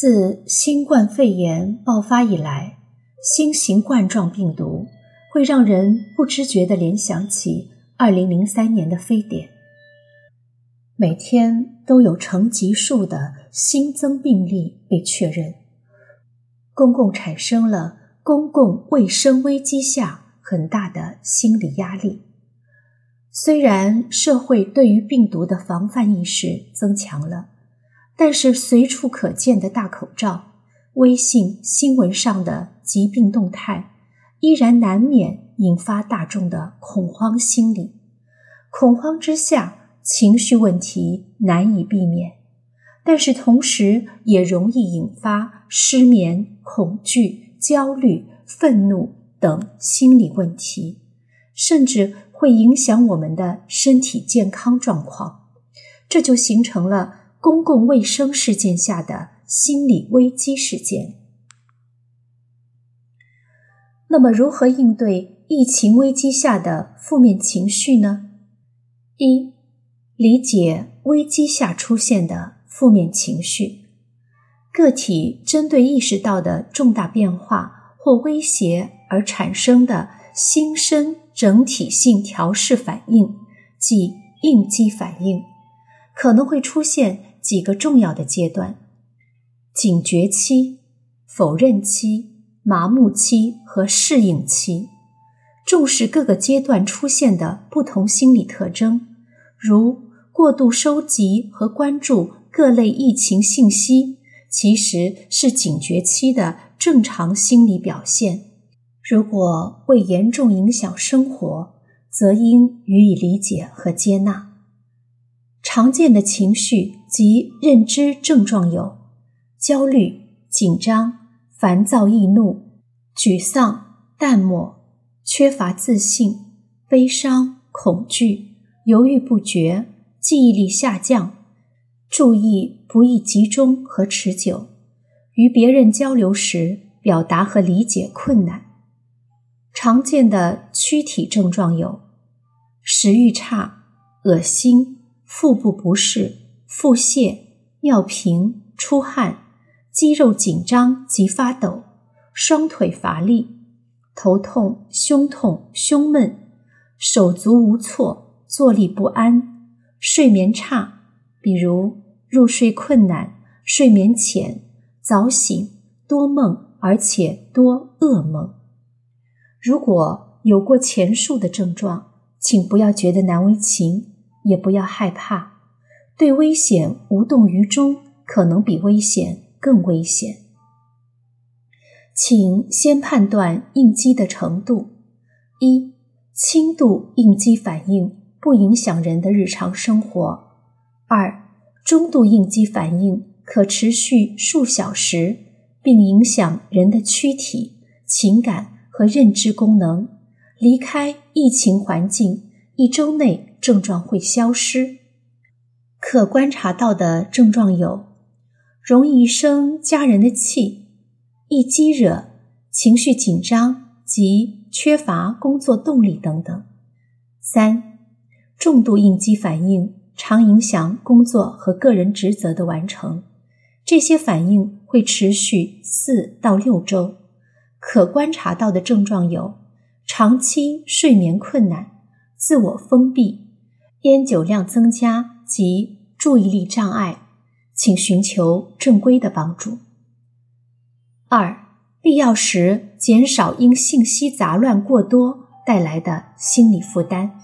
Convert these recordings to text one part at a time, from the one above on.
自新冠肺炎爆发以来，新型冠状病毒会让人不知觉地联想起2003年的非典。每天都有成级数的新增病例被确认，公共产生了公共卫生危机下很大的心理压力。虽然社会对于病毒的防范意识增强了。但是，随处可见的大口罩、微信新闻上的疾病动态，依然难免引发大众的恐慌心理。恐慌之下，情绪问题难以避免，但是同时也容易引发失眠、恐惧、焦虑、愤怒等心理问题，甚至会影响我们的身体健康状况。这就形成了。公共卫生事件下的心理危机事件。那么，如何应对疫情危机下的负面情绪呢？一、理解危机下出现的负面情绪。个体针对意识到的重大变化或威胁而产生的心身整体性调试反应，即应激反应，可能会出现。几个重要的阶段：警觉期、否认期、麻木期和适应期。重视各个阶段出现的不同心理特征，如过度收集和关注各类疫情信息，其实是警觉期的正常心理表现。如果未严重影响生活，则应予以理解和接纳。常见的情绪及认知症状有：焦虑、紧张、烦躁、易怒、沮丧、淡漠、缺乏自信、悲伤、恐惧、犹豫不决、记忆力下降、注意不易集中和持久、与别人交流时表达和理解困难。常见的躯体症状有：食欲差、恶心。腹部不适、腹泻、尿频、出汗、肌肉紧张及发抖、双腿乏力、头痛、胸痛、胸闷、手足无措、坐立不安、睡眠差，比如入睡困难、睡眠浅、早醒、多梦，而且多噩梦。如果有过前述的症状，请不要觉得难为情。也不要害怕，对危险无动于衷，可能比危险更危险。请先判断应激的程度：一、轻度应激反应不影响人的日常生活；二、中度应激反应可持续数小时，并影响人的躯体、情感和认知功能。离开疫情环境一周内。症状会消失。可观察到的症状有：容易生家人的气、易激惹、情绪紧张及缺乏工作动力等等。三、重度应激反应常影响工作和个人职责的完成，这些反应会持续四到六周。可观察到的症状有：长期睡眠困难、自我封闭。烟酒量增加及注意力障碍，请寻求正规的帮助。二、必要时减少因信息杂乱过多带来的心理负担。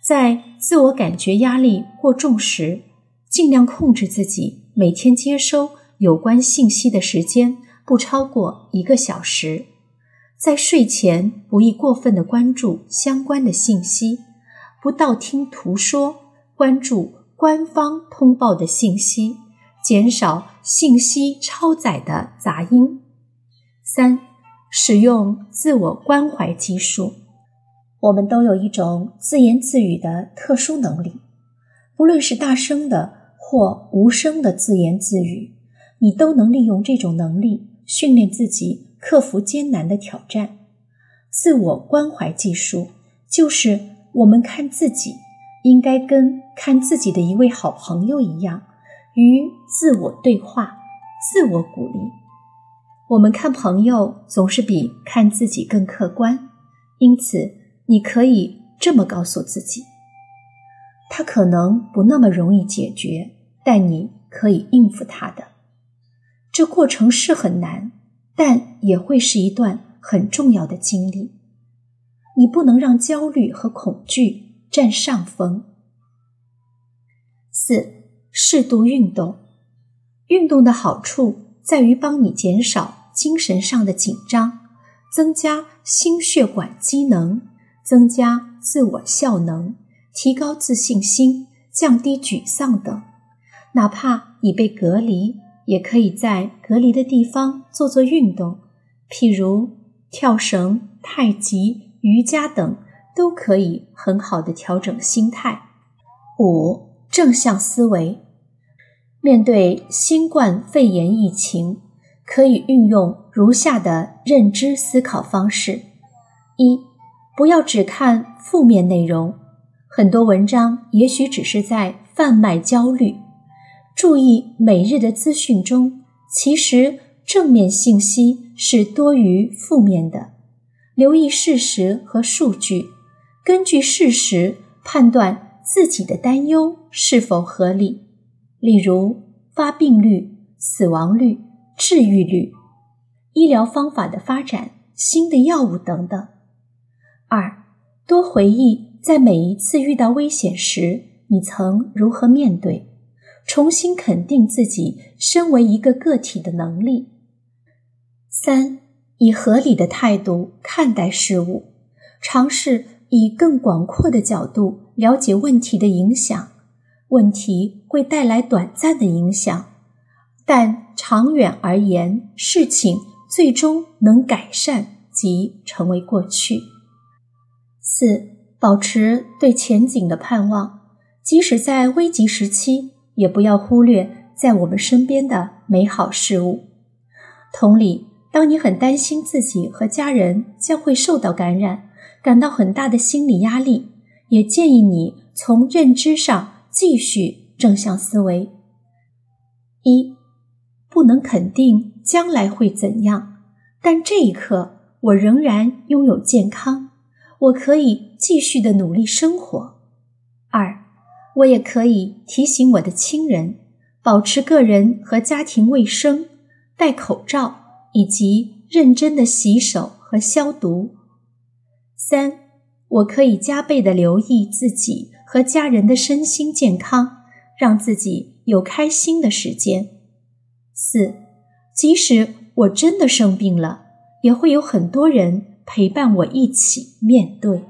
在自我感觉压力过重时，尽量控制自己每天接收有关信息的时间不超过一个小时。在睡前不宜过分的关注相关的信息。不道听途说，关注官方通报的信息，减少信息超载的杂音。三、使用自我关怀技术。我们都有一种自言自语的特殊能力，不论是大声的或无声的自言自语，你都能利用这种能力训练自己克服艰难的挑战。自我关怀技术就是。我们看自己，应该跟看自己的一位好朋友一样，与自我对话，自我鼓励。我们看朋友总是比看自己更客观，因此你可以这么告诉自己：他可能不那么容易解决，但你可以应付他的。这过程是很难，但也会是一段很重要的经历。你不能让焦虑和恐惧占上风。四、适度运动。运动的好处在于帮你减少精神上的紧张，增加心血管机能，增加自我效能，提高自信心，降低沮丧等。哪怕你被隔离，也可以在隔离的地方做做运动，譬如跳绳、太极。瑜伽等都可以很好的调整心态。五、正向思维。面对新冠肺炎疫情，可以运用如下的认知思考方式：一、不要只看负面内容，很多文章也许只是在贩卖焦虑。注意每日的资讯中，其实正面信息是多于负面的。留意事实和数据，根据事实判断自己的担忧是否合理。例如，发病率、死亡率、治愈率、医疗方法的发展、新的药物等等。二，多回忆在每一次遇到危险时，你曾如何面对，重新肯定自己身为一个个体的能力。三。以合理的态度看待事物，尝试以更广阔的角度了解问题的影响。问题会带来短暂的影响，但长远而言，事情最终能改善及成为过去。四、保持对前景的盼望，即使在危急时期，也不要忽略在我们身边的美好事物。同理。当你很担心自己和家人将会受到感染，感到很大的心理压力，也建议你从认知上继续正向思维。一，不能肯定将来会怎样，但这一刻我仍然拥有健康，我可以继续的努力生活。二，我也可以提醒我的亲人，保持个人和家庭卫生，戴口罩。以及认真的洗手和消毒。三，我可以加倍的留意自己和家人的身心健康，让自己有开心的时间。四，即使我真的生病了，也会有很多人陪伴我一起面对。